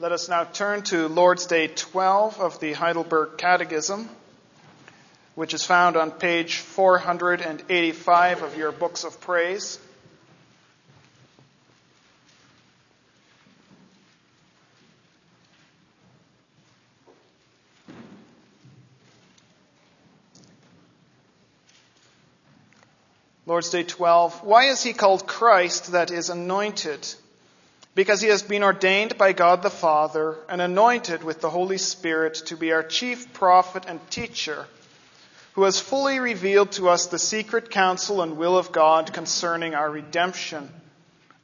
Let us now turn to Lord's Day 12 of the Heidelberg Catechism, which is found on page 485 of your books of praise. Lord's Day 12. Why is he called Christ that is anointed? Because he has been ordained by God the Father and anointed with the Holy Spirit to be our chief prophet and teacher, who has fully revealed to us the secret counsel and will of God concerning our redemption,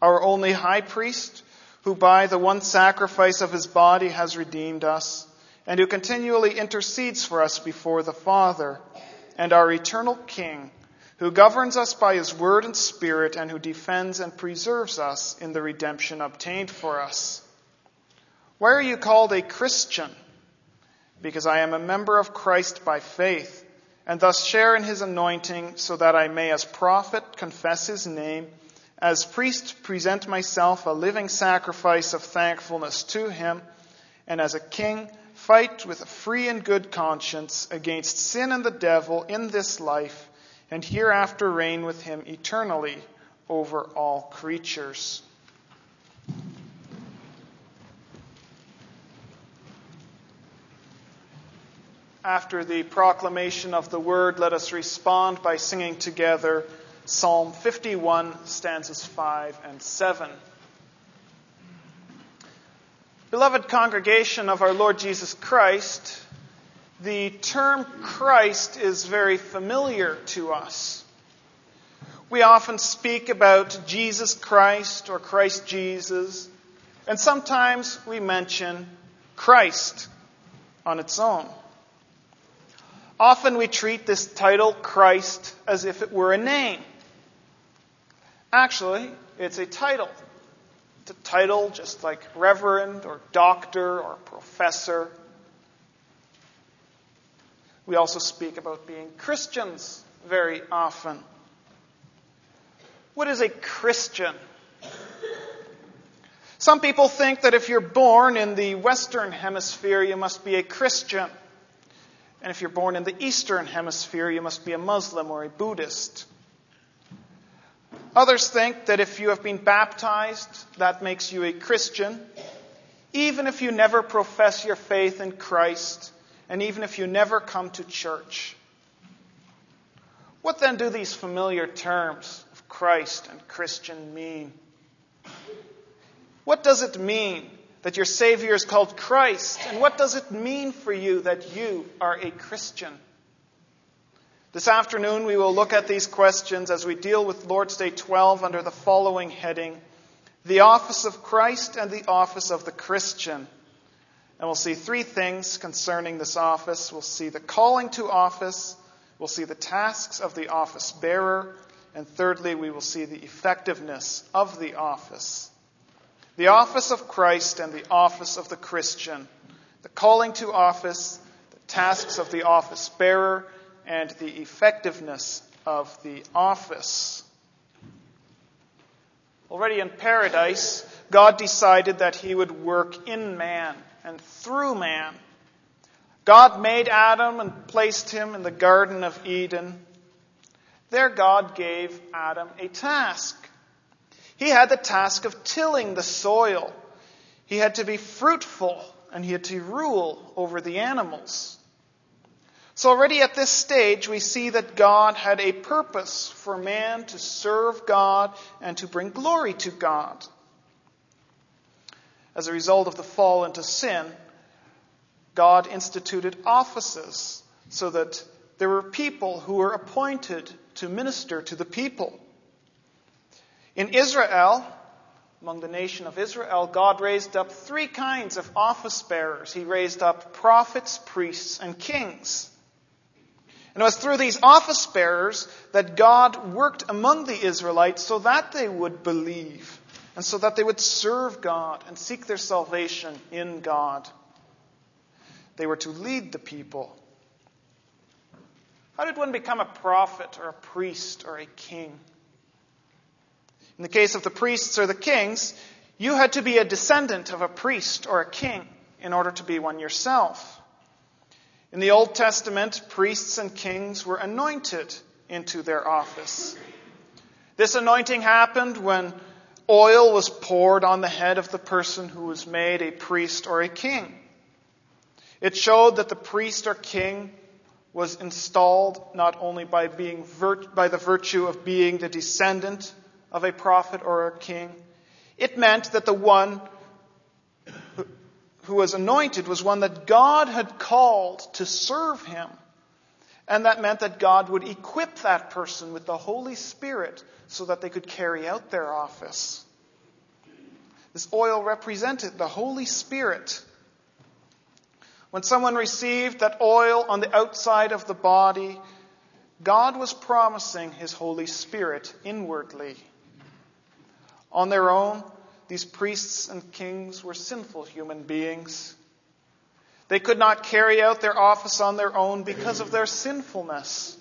our only high priest, who by the one sacrifice of his body has redeemed us, and who continually intercedes for us before the Father, and our eternal King, who governs us by his word and spirit, and who defends and preserves us in the redemption obtained for us. Why are you called a Christian? Because I am a member of Christ by faith, and thus share in his anointing, so that I may, as prophet, confess his name, as priest, present myself a living sacrifice of thankfulness to him, and as a king, fight with a free and good conscience against sin and the devil in this life and hereafter reign with him eternally over all creatures. After the proclamation of the word, let us respond by singing together Psalm 51, stanzas 5 and 7. Beloved congregation of our Lord Jesus Christ, the term Christ is very familiar to us. We often speak about Jesus Christ or Christ Jesus, and sometimes we mention Christ on its own. Often we treat this title, Christ, as if it were a name. Actually, it's a title. It's a title just like reverend or doctor or professor we also speak about being Christians very often. What is a Christian? Some people think that if you're born in the Western Hemisphere, you must be a Christian. And if you're born in the Eastern Hemisphere, you must be a Muslim or a Buddhist. Others think that if you have been baptized, that makes you a Christian. Even if you never profess your faith in Christ, and even if you never come to church. What then do these familiar terms of Christ and Christian mean? What does it mean that your Savior is called Christ? And what does it mean for you that you are a Christian? This afternoon, we will look at these questions as we deal with Lord's Day 12 under the following heading The office of Christ and the office of the Christian. And we'll see three things concerning this office. We'll see the calling to office, we'll see the tasks of the office bearer, and thirdly, we will see the effectiveness of the office. The office of Christ and the office of the Christian, the calling to office, the tasks of the office bearer, and the effectiveness of the office. Already in paradise, God decided that he would work in man and through man. God made Adam and placed him in the Garden of Eden. There, God gave Adam a task. He had the task of tilling the soil. He had to be fruitful and he had to rule over the animals. So, already at this stage, we see that God had a purpose for man to serve God and to bring glory to God as a result of the fall into sin, God instituted offices so that there were people who were appointed to minister to the people. In Israel, among the nation of Israel, God raised up three kinds of office bearers. He raised up prophets, priests, and kings. And it was through these office bearers that God worked among the Israelites so that they would believe and so that they would serve God and seek their salvation in God. They were to lead the people. How did one become a prophet or a priest or a king? In the case of the priests or the kings, You had to be a descendant of a priest or a king in order to be one yourself. In the Old Testament, priests and kings were anointed into their office. This anointing happened when oil was poured on the head of the person who was made a priest or a king. It showed that the priest or king was installed not only by, being by the virtue of being the descendant of a prophet or a king, it meant that the one who was anointed was one that God had called to serve him. And that meant that God would equip that person with the Holy Spirit so that they could carry out their office. This oil represented the Holy Spirit when someone received that oil on the outside of the body, God was promising His Holy Spirit inwardly. On their own, these priests and kings were sinful human beings. They could not carry out their office on their own because of their sinfulness.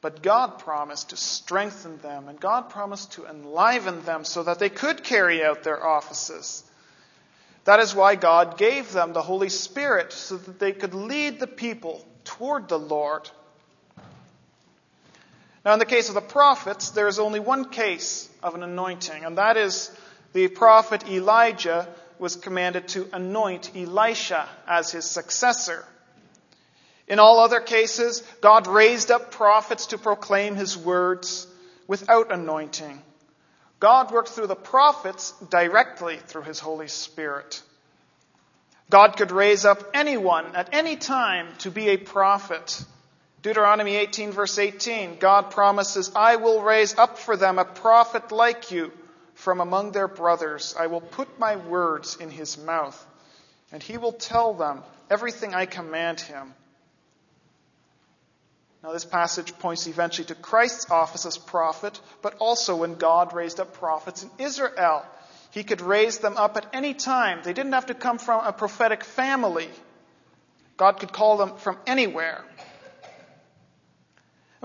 But God promised to strengthen them, and God promised to enliven them so that they could carry out their offices. That is why God gave them the Holy Spirit, so that they could lead the people toward the Lord. Now, in the case of the prophets, there is only one case of an anointing, and that is the prophet Elijah was commanded to anoint Elisha as his successor. In all other cases, God raised up prophets to proclaim his words without anointing. God worked through the prophets directly through his Holy Spirit. God could raise up anyone at any time to be a prophet. Deuteronomy 18 verse 18, God promises, I will raise up for them a prophet like you from among their brothers. I will put my words in his mouth, and he will tell them everything I command him. Now, this passage points eventually to Christ's office as prophet, but also when God raised up prophets in Israel. He could raise them up at any time. They didn't have to come from a prophetic family. God could call them from anywhere.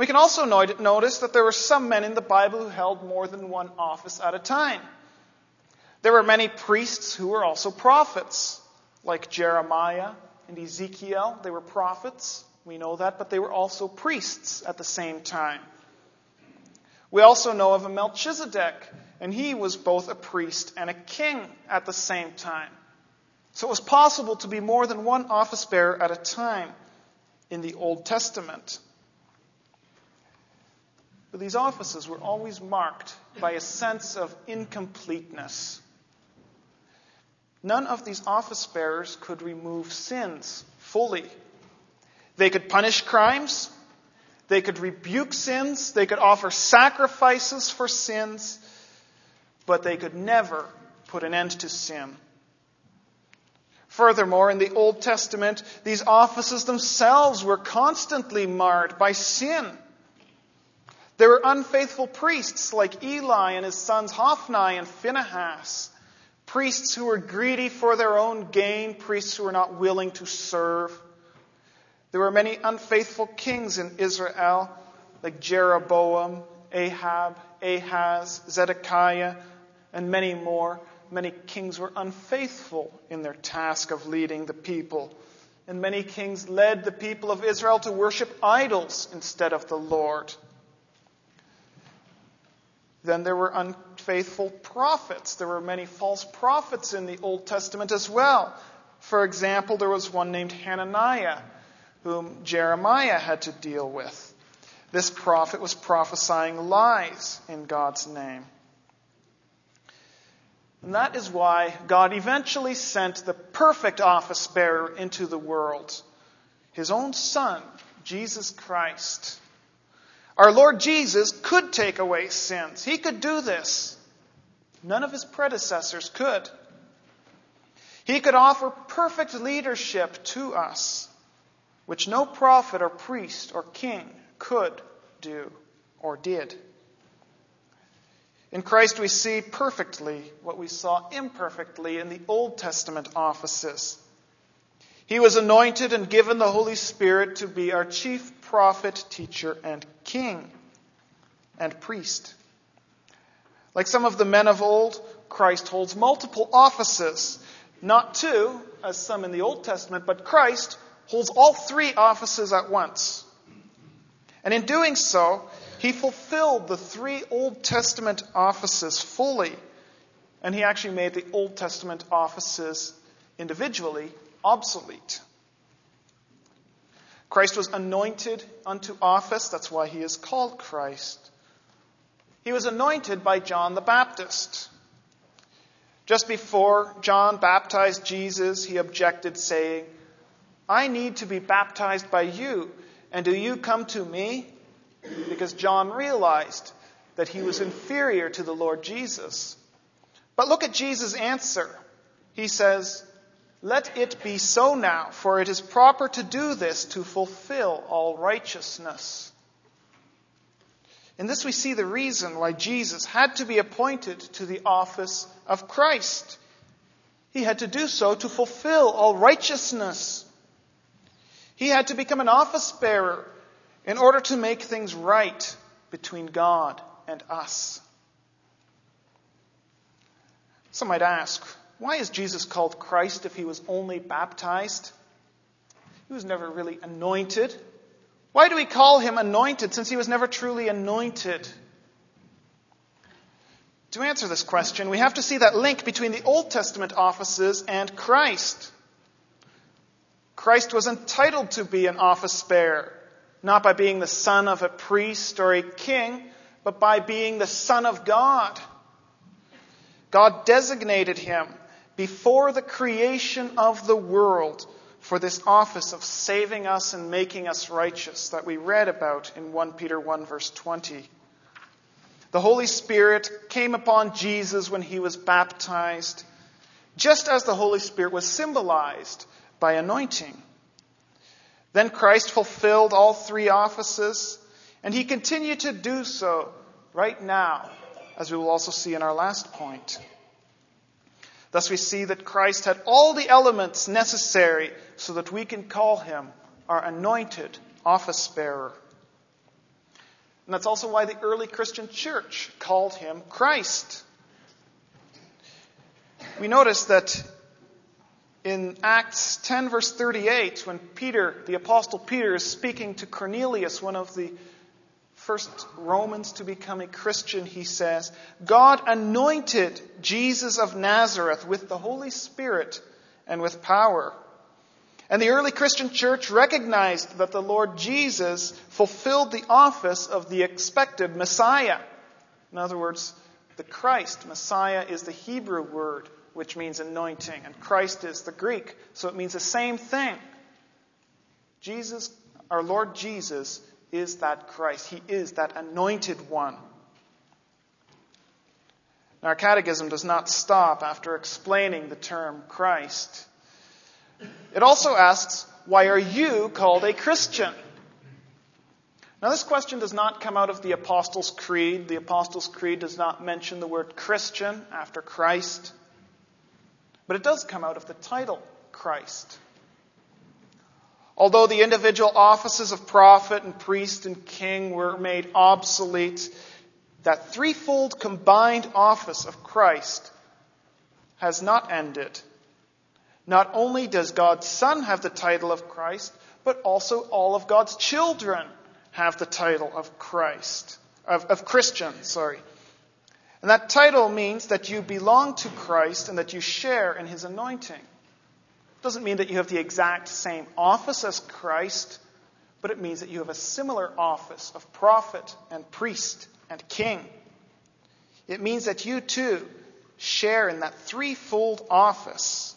We can also notice that there were some men in the Bible who held more than one office at a time. There were many priests who were also prophets, like Jeremiah and Ezekiel. They were prophets. We know that, but they were also priests at the same time. We also know of a Melchizedek, and he was both a priest and a king at the same time. So it was possible to be more than one office bearer at a time in the Old Testament. But these offices were always marked by a sense of incompleteness. None of these office bearers could remove sins fully they could punish crimes. They could rebuke sins. They could offer sacrifices for sins. But they could never put an end to sin. Furthermore, in the Old Testament, these offices themselves were constantly marred by sin. There were unfaithful priests like Eli and his sons Hophni and Phinehas, priests who were greedy for their own gain, priests who were not willing to serve. There were many unfaithful kings in Israel, like Jeroboam, Ahab, Ahaz, Zedekiah, and many more. Many kings were unfaithful in their task of leading the people. And many kings led the people of Israel to worship idols instead of the Lord. Then there were unfaithful prophets. There were many false prophets in the Old Testament as well. For example, there was one named Hananiah whom Jeremiah had to deal with. This prophet was prophesying lies in God's name. And that is why God eventually sent the perfect office bearer into the world, his own son, Jesus Christ. Our Lord Jesus could take away sins. He could do this. None of his predecessors could. He could offer perfect leadership to us which no prophet or priest or king could do or did. In Christ, we see perfectly what we saw imperfectly in the Old Testament offices. He was anointed and given the Holy Spirit to be our chief prophet, teacher, and king and priest. Like some of the men of old, Christ holds multiple offices. Not two, as some in the Old Testament, but Christ holds all three offices at once. And in doing so, he fulfilled the three Old Testament offices fully. And he actually made the Old Testament offices individually obsolete. Christ was anointed unto office. That's why he is called Christ. He was anointed by John the Baptist. Just before John baptized Jesus, he objected, saying, I need to be baptized by you, and do you come to me? Because John realized that he was inferior to the Lord Jesus. But look at Jesus' answer. He says, Let it be so now, for it is proper to do this to fulfill all righteousness. In this, we see the reason why Jesus had to be appointed to the office of Christ. He had to do so to fulfill all righteousness. He had to become an office bearer in order to make things right between God and us. Some might ask, why is Jesus called Christ if he was only baptized? He was never really anointed. Why do we call him anointed since he was never truly anointed? To answer this question, we have to see that link between the Old Testament offices and Christ. Christ was entitled to be an office bearer, not by being the son of a priest or a king, but by being the Son of God. God designated him before the creation of the world for this office of saving us and making us righteous that we read about in 1 Peter 1 verse 20. The Holy Spirit came upon Jesus when he was baptized, just as the Holy Spirit was symbolized by anointing. Then Christ fulfilled all three offices, and he continued to do so right now, as we will also see in our last point. Thus, we see that Christ had all the elements necessary so that we can call him our anointed office bearer. And that's also why the early Christian church called him Christ. We notice that in Acts 10, verse 38, when Peter, the Apostle Peter, is speaking to Cornelius, one of the first Romans to become a Christian, he says, God anointed Jesus of Nazareth with the Holy Spirit and with power. And the early Christian church recognized that the Lord Jesus fulfilled the office of the expected Messiah. In other words, the Christ. Messiah is the Hebrew word which means anointing, and Christ is the Greek, so it means the same thing. Jesus, our Lord Jesus, is that Christ. He is that anointed one. Our catechism does not stop after explaining the term Christ. It also asks, why are you called a Christian? Now, this question does not come out of the Apostles' Creed. The Apostles' Creed does not mention the word Christian after Christ. But it does come out of the title, Christ. Although the individual offices of prophet and priest and king were made obsolete, that threefold combined office of Christ has not ended. Not only does God's Son have the title of Christ, but also all of God's children have the title of Christ, of, of Christian, sorry. And that title means that you belong to Christ and that you share in his anointing. Doesn't mean that you have the exact same office as Christ, but it means that you have a similar office of prophet and priest and king. It means that you too share in that threefold office.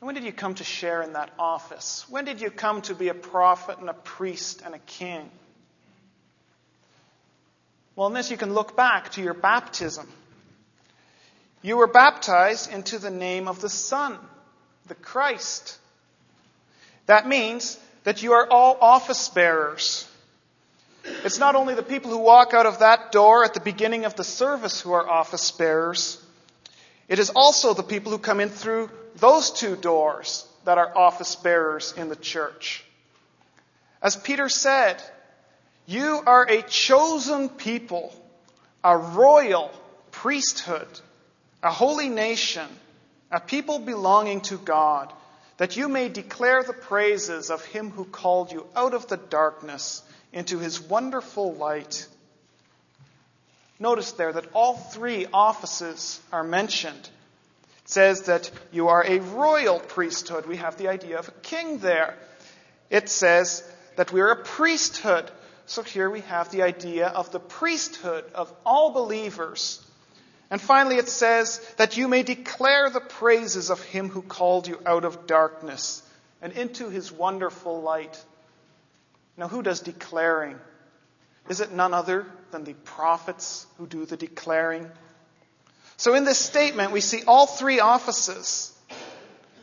when did you come to share in that office? When did you come to be a prophet and a priest and a king? Well, in this, you can look back to your baptism. You were baptized into the name of the Son, the Christ. That means that you are all office bearers. It's not only the people who walk out of that door at the beginning of the service who are office bearers. It is also the people who come in through those two doors that are office bearers in the church. As Peter said, you are a chosen people, a royal priesthood, a holy nation, a people belonging to God, that you may declare the praises of him who called you out of the darkness into his wonderful light. Notice there that all three offices are mentioned. It says that you are a royal priesthood. We have the idea of a king there. It says that we're a priesthood. So here we have the idea of the priesthood of all believers. And finally, it says that you may declare the praises of him who called you out of darkness and into his wonderful light. Now, who does declaring? Is it none other than the prophets who do the declaring? So, in this statement, we see all three offices.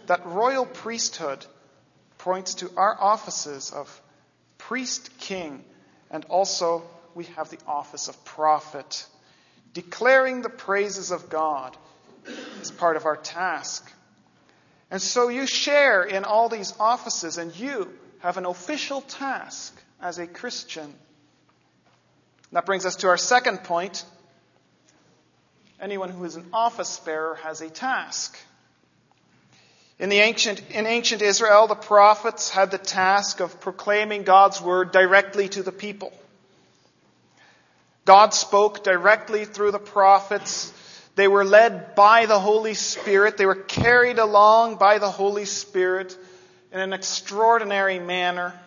That royal priesthood points to our offices of priest, king, and also we have the office of prophet. Declaring the praises of God is part of our task. And so you share in all these offices, and you have an official task as a Christian. That brings us to our second point. Anyone who is an office bearer has a task. In, the ancient, in ancient Israel, the prophets had the task of proclaiming God's word directly to the people. God spoke directly through the prophets. They were led by the Holy Spirit. They were carried along by the Holy Spirit in an extraordinary manner.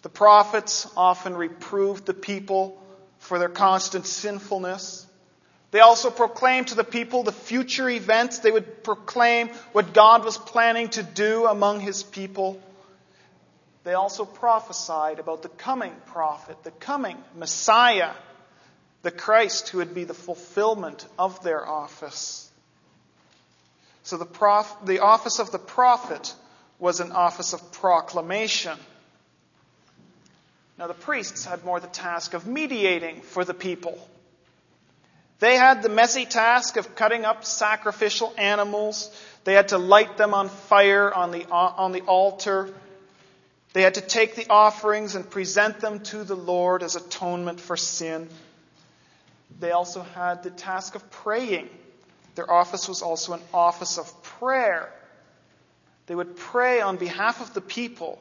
The prophets often reproved the people for their constant sinfulness. They also proclaimed to the people the future events. They would proclaim what God was planning to do among his people. They also prophesied about the coming prophet, the coming Messiah, the Christ who would be the fulfillment of their office. So the, prof, the office of the prophet was an office of proclamation. Now, the priests had more the task of mediating for the people. They had the messy task of cutting up sacrificial animals. They had to light them on fire on the, on the altar. They had to take the offerings and present them to the Lord as atonement for sin. They also had the task of praying. Their office was also an office of prayer. They would pray on behalf of the people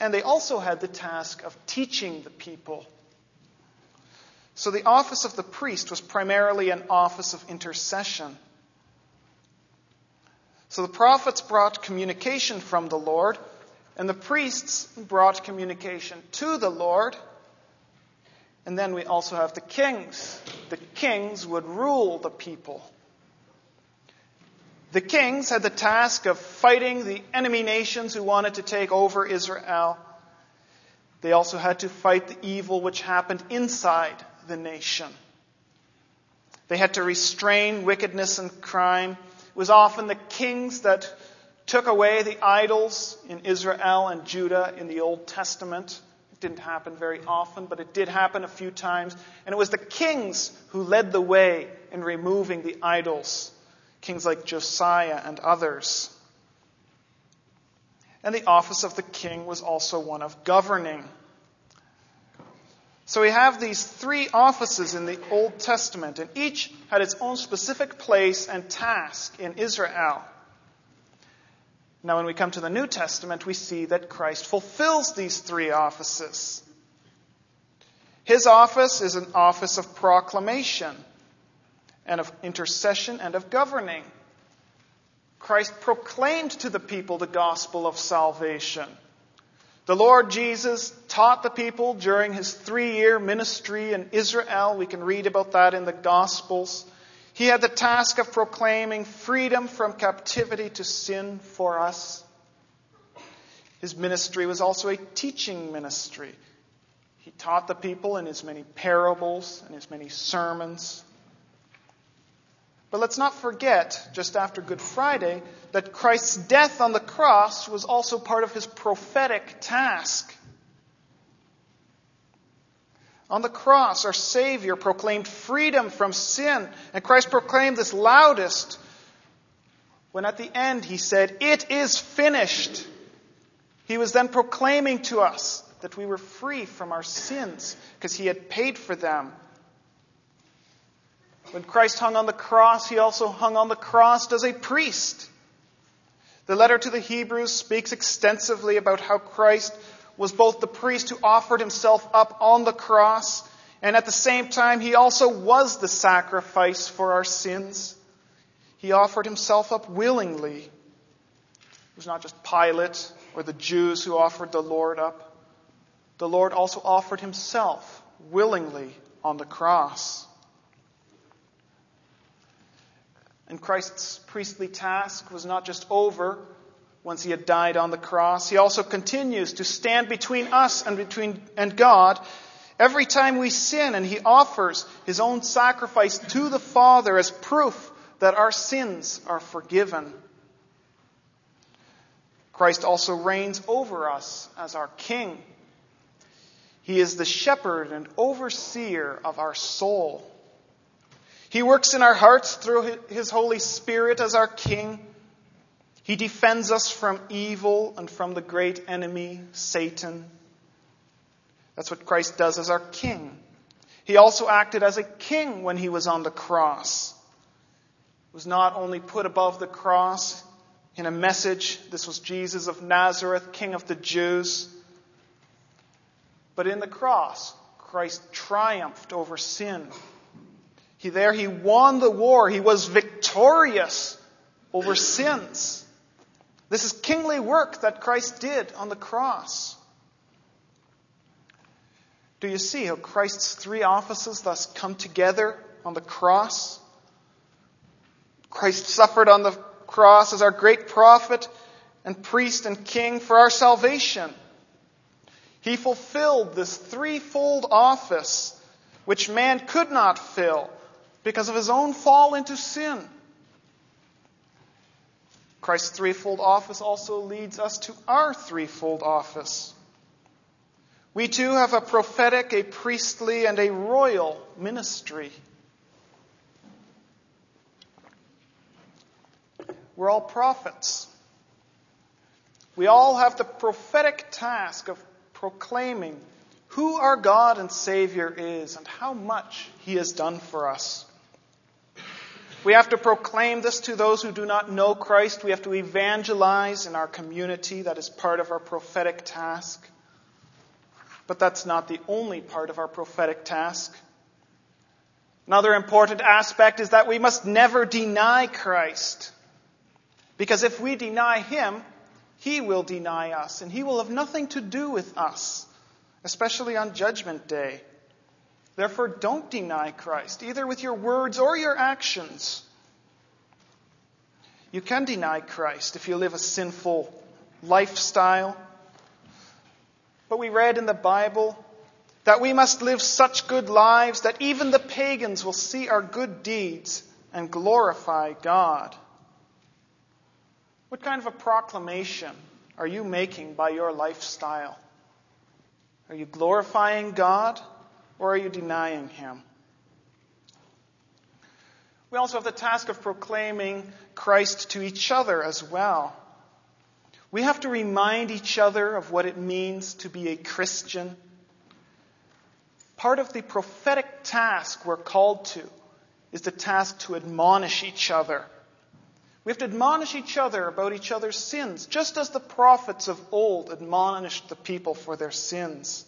and they also had the task of teaching the people. So the office of the priest was primarily an office of intercession. So the prophets brought communication from the Lord, and the priests brought communication to the Lord. And then we also have the kings. The kings would rule the people. The kings had the task of fighting the enemy nations who wanted to take over Israel. They also had to fight the evil which happened inside the nation. They had to restrain wickedness and crime. It was often the kings that took away the idols in Israel and Judah in the Old Testament. It didn't happen very often, but it did happen a few times. And it was the kings who led the way in removing the idols kings like Josiah and others. And the office of the king was also one of governing. So we have these three offices in the Old Testament, and each had its own specific place and task in Israel. Now, when we come to the New Testament, we see that Christ fulfills these three offices. His office is an office of proclamation and of intercession and of governing. Christ proclaimed to the people the gospel of salvation. The Lord Jesus taught the people during his three year ministry in Israel. We can read about that in the Gospels. He had the task of proclaiming freedom from captivity to sin for us. His ministry was also a teaching ministry. He taught the people in his many parables and his many sermons. But let's not forget, just after Good Friday, that Christ's death on the cross was also part of his prophetic task. On the cross, our Savior proclaimed freedom from sin, and Christ proclaimed this loudest when at the end he said, It is finished. He was then proclaiming to us that we were free from our sins because he had paid for them When Christ hung on the cross, he also hung on the cross as a priest. The letter to the Hebrews speaks extensively about how Christ was both the priest who offered himself up on the cross, and at the same time, he also was the sacrifice for our sins. He offered himself up willingly. It was not just Pilate or the Jews who offered the Lord up. The Lord also offered himself willingly on the cross. And Christ's priestly task was not just over once he had died on the cross. He also continues to stand between us and between and God every time we sin and he offers his own sacrifice to the Father as proof that our sins are forgiven. Christ also reigns over us as our king. He is the shepherd and overseer of our soul. He works in our hearts through His Holy Spirit as our King. He defends us from evil and from the great enemy, Satan. That's what Christ does as our King. He also acted as a king when he was on the cross. He was not only put above the cross in a message, this was Jesus of Nazareth, King of the Jews, but in the cross, Christ triumphed over sin he there he won the war. He was victorious over sins. This is kingly work that Christ did on the cross. Do you see how Christ's three offices thus come together on the cross? Christ suffered on the cross as our great prophet and priest and king for our salvation. He fulfilled this threefold office which man could not fill because of his own fall into sin. Christ's threefold office also leads us to our threefold office. We too have a prophetic, a priestly, and a royal ministry. We're all prophets. We all have the prophetic task of proclaiming who our God and Savior is and how much He has done for us. We have to proclaim this to those who do not know Christ. We have to evangelize in our community. That is part of our prophetic task. But that's not the only part of our prophetic task. Another important aspect is that we must never deny Christ. Because if we deny Him, He will deny us, and He will have nothing to do with us, especially on Judgment Day. Therefore, don't deny Christ, either with your words or your actions. You can deny Christ if you live a sinful lifestyle. But we read in the Bible that we must live such good lives that even the pagans will see our good deeds and glorify God. What kind of a proclamation are you making by your lifestyle? Are you glorifying God? Or are you denying him? We also have the task of proclaiming Christ to each other as well. We have to remind each other of what it means to be a Christian. Part of the prophetic task we're called to is the task to admonish each other. We have to admonish each other about each other's sins, just as the prophets of old admonished the people for their sins.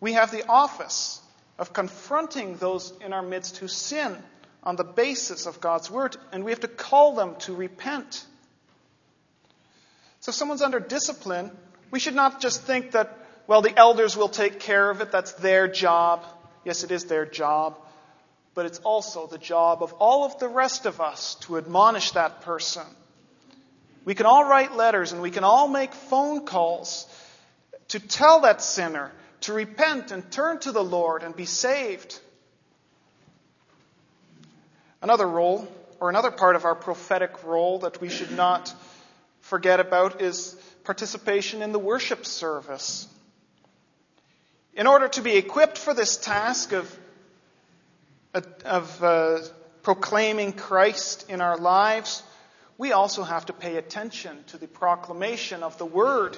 We have the office of confronting those in our midst who sin on the basis of God's word, and we have to call them to repent. So if someone's under discipline, we should not just think that, well, the elders will take care of it, that's their job. Yes, it is their job, but it's also the job of all of the rest of us to admonish that person. We can all write letters and we can all make phone calls to tell that sinner to repent and turn to the Lord and be saved. Another role, or another part of our prophetic role that we should not forget about is participation in the worship service. In order to be equipped for this task of, of uh, proclaiming Christ in our lives, we also have to pay attention to the proclamation of the Word.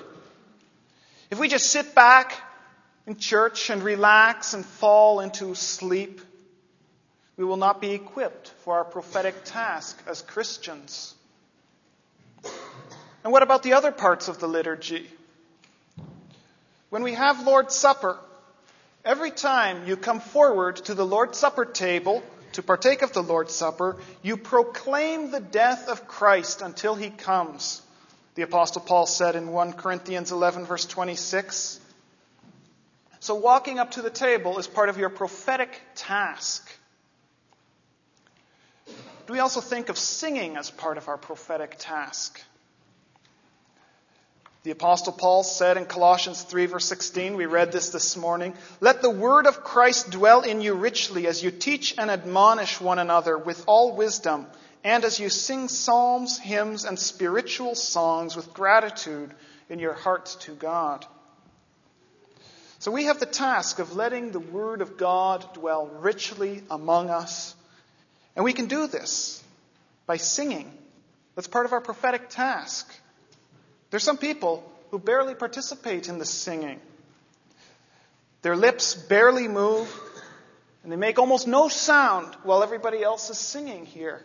If we just sit back in church and relax and fall into sleep, we will not be equipped for our prophetic task as Christians. And what about the other parts of the liturgy? When we have Lord's Supper, every time you come forward to the Lord's Supper table to partake of the Lord's Supper, you proclaim the death of Christ until he comes. The Apostle Paul said in 1 Corinthians 11, verse 26. So, walking up to the table is part of your prophetic task. Do we also think of singing as part of our prophetic task? The apostle Paul said in Colossians 3 verse 16, we read this this morning, let the word of Christ dwell in you richly as you teach and admonish one another with all wisdom and as you sing psalms, hymns, and spiritual songs with gratitude in your hearts to God. So we have the task of letting the word of God dwell richly among us. And we can do this by singing. That's part of our prophetic task. There's some people who barely participate in the singing. Their lips barely move, and they make almost no sound while everybody else is singing here.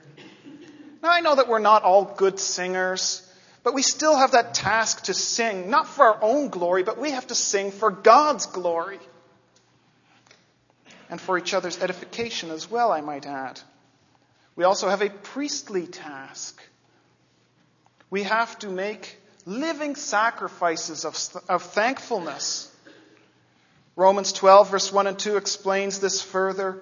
Now, I know that we're not all good singers, but we still have that task to sing, not for our own glory, but we have to sing for God's glory. And for each other's edification as well, I might add. We also have a priestly task. We have to make living sacrifices of, of thankfulness. Romans 12, verse 1 and 2 explains this further.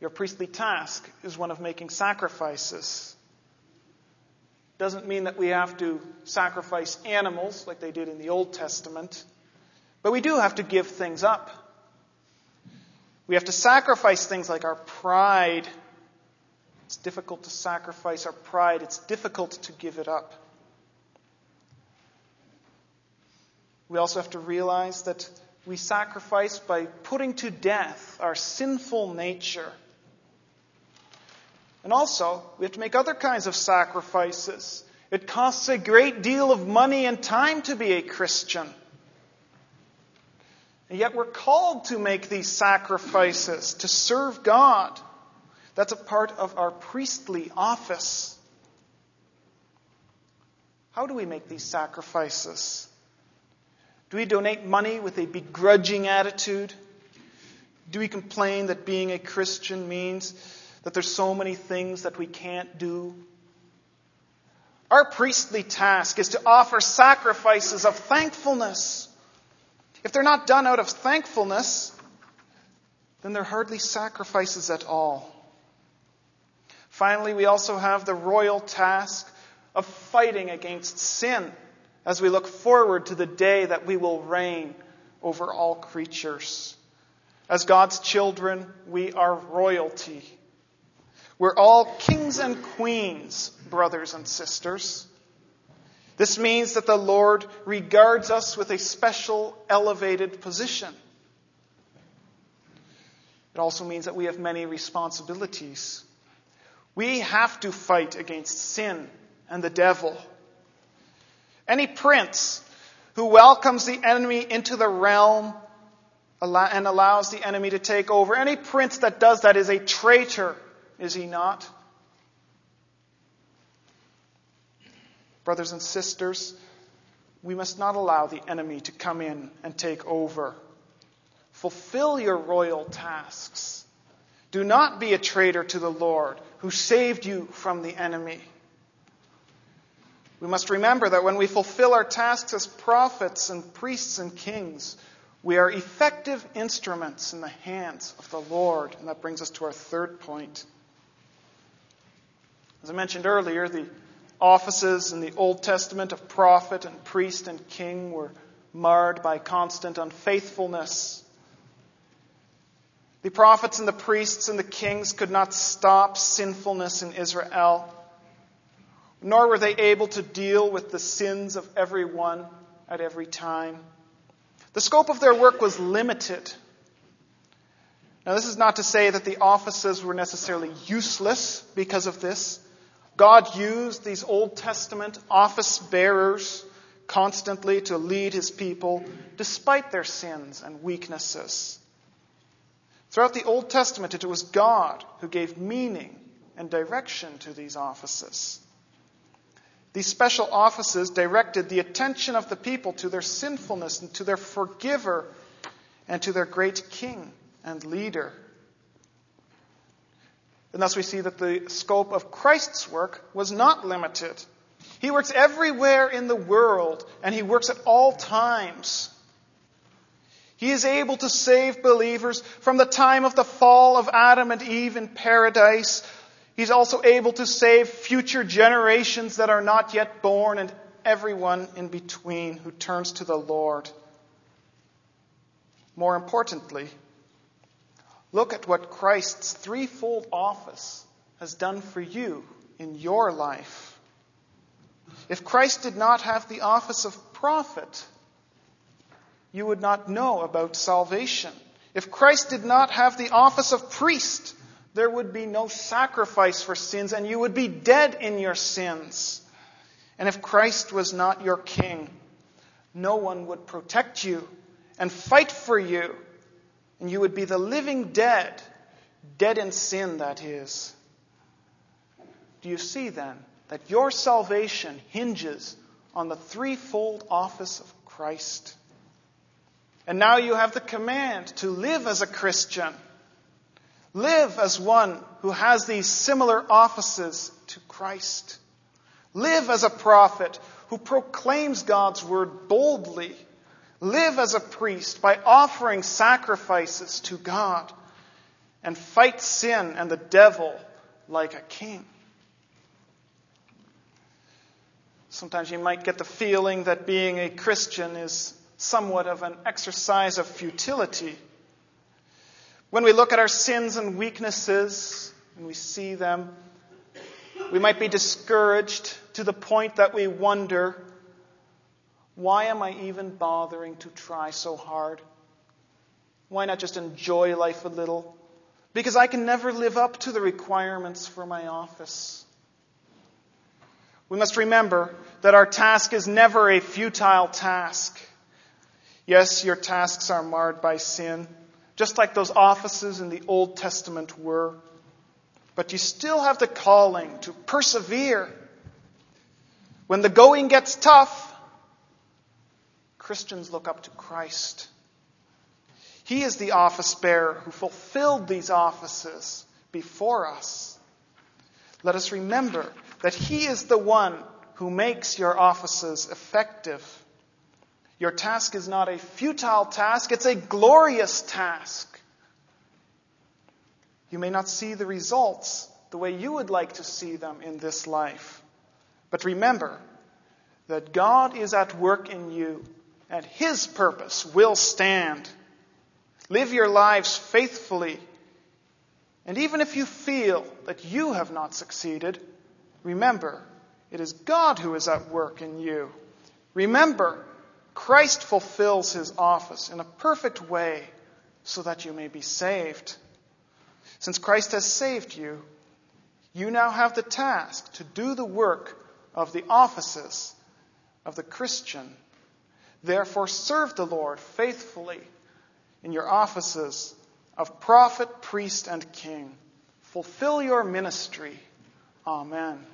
Your priestly task is one of making sacrifices. Doesn't mean that we have to sacrifice animals like they did in the Old Testament, but we do have to give things up. We have to sacrifice things like our pride. It's difficult to sacrifice our pride, it's difficult to give it up. We also have to realize that we sacrifice by putting to death our sinful nature. And also, we have to make other kinds of sacrifices. It costs a great deal of money and time to be a Christian. And yet we're called to make these sacrifices to serve God. That's a part of our priestly office. How do we make these sacrifices? Do we donate money with a begrudging attitude? Do we complain that being a Christian means that there's so many things that we can't do? Our priestly task is to offer sacrifices of thankfulness. If they're not done out of thankfulness, then they're hardly sacrifices at all. Finally, we also have the royal task of fighting against sin as we look forward to the day that we will reign over all creatures. As God's children, we are royalty. We're all kings and queens, brothers and sisters. This means that the Lord regards us with a special elevated position. It also means that we have many responsibilities. We have to fight against sin and the devil. Any prince who welcomes the enemy into the realm and allows the enemy to take over, any prince that does that is a traitor, is he not? Brothers and sisters, we must not allow the enemy to come in and take over. Fulfill your royal tasks. Do not be a traitor to the Lord who saved you from the enemy. We must remember that when we fulfill our tasks as prophets and priests and kings, we are effective instruments in the hands of the Lord. And that brings us to our third point. As I mentioned earlier, the offices in the Old Testament of prophet and priest and king were marred by constant unfaithfulness. The prophets and the priests and the kings could not stop sinfulness in Israel, nor were they able to deal with the sins of everyone at every time. The scope of their work was limited. Now, this is not to say that the offices were necessarily useless because of this. God used these Old Testament office bearers constantly to lead his people despite their sins and weaknesses. Throughout the Old Testament, it was God who gave meaning and direction to these offices. These special offices directed the attention of the people to their sinfulness and to their forgiver and to their great king and leader. And thus we see that the scope of Christ's work was not limited. He works everywhere in the world and he works at all times. He is able to save believers from the time of the fall of Adam and Eve in paradise. He's also able to save future generations that are not yet born and everyone in between who turns to the Lord. More importantly, look at what Christ's threefold office has done for you in your life. If Christ did not have the office of prophet, you would not know about salvation. If Christ did not have the office of priest, there would be no sacrifice for sins and you would be dead in your sins. And if Christ was not your king, no one would protect you and fight for you, and you would be the living dead, dead in sin, that is. Do you see then that your salvation hinges on the threefold office of Christ? And now you have the command to live as a Christian. Live as one who has these similar offices to Christ. Live as a prophet who proclaims God's word boldly. Live as a priest by offering sacrifices to God. And fight sin and the devil like a king. Sometimes you might get the feeling that being a Christian is somewhat of an exercise of futility. When we look at our sins and weaknesses and we see them, we might be discouraged to the point that we wonder, why am I even bothering to try so hard? Why not just enjoy life a little? Because I can never live up to the requirements for my office. We must remember that our task is never a futile task. Yes, your tasks are marred by sin, just like those offices in the Old Testament were. But you still have the calling to persevere. When the going gets tough, Christians look up to Christ. He is the office bearer who fulfilled these offices before us. Let us remember that He is the one who makes your offices effective. Your task is not a futile task, it's a glorious task. You may not see the results the way you would like to see them in this life. But remember that God is at work in you and His purpose will stand. Live your lives faithfully. And even if you feel that you have not succeeded, remember it is God who is at work in you. Remember Christ fulfills his office in a perfect way so that you may be saved. Since Christ has saved you, you now have the task to do the work of the offices of the Christian. Therefore, serve the Lord faithfully in your offices of prophet, priest, and king. Fulfill your ministry. Amen.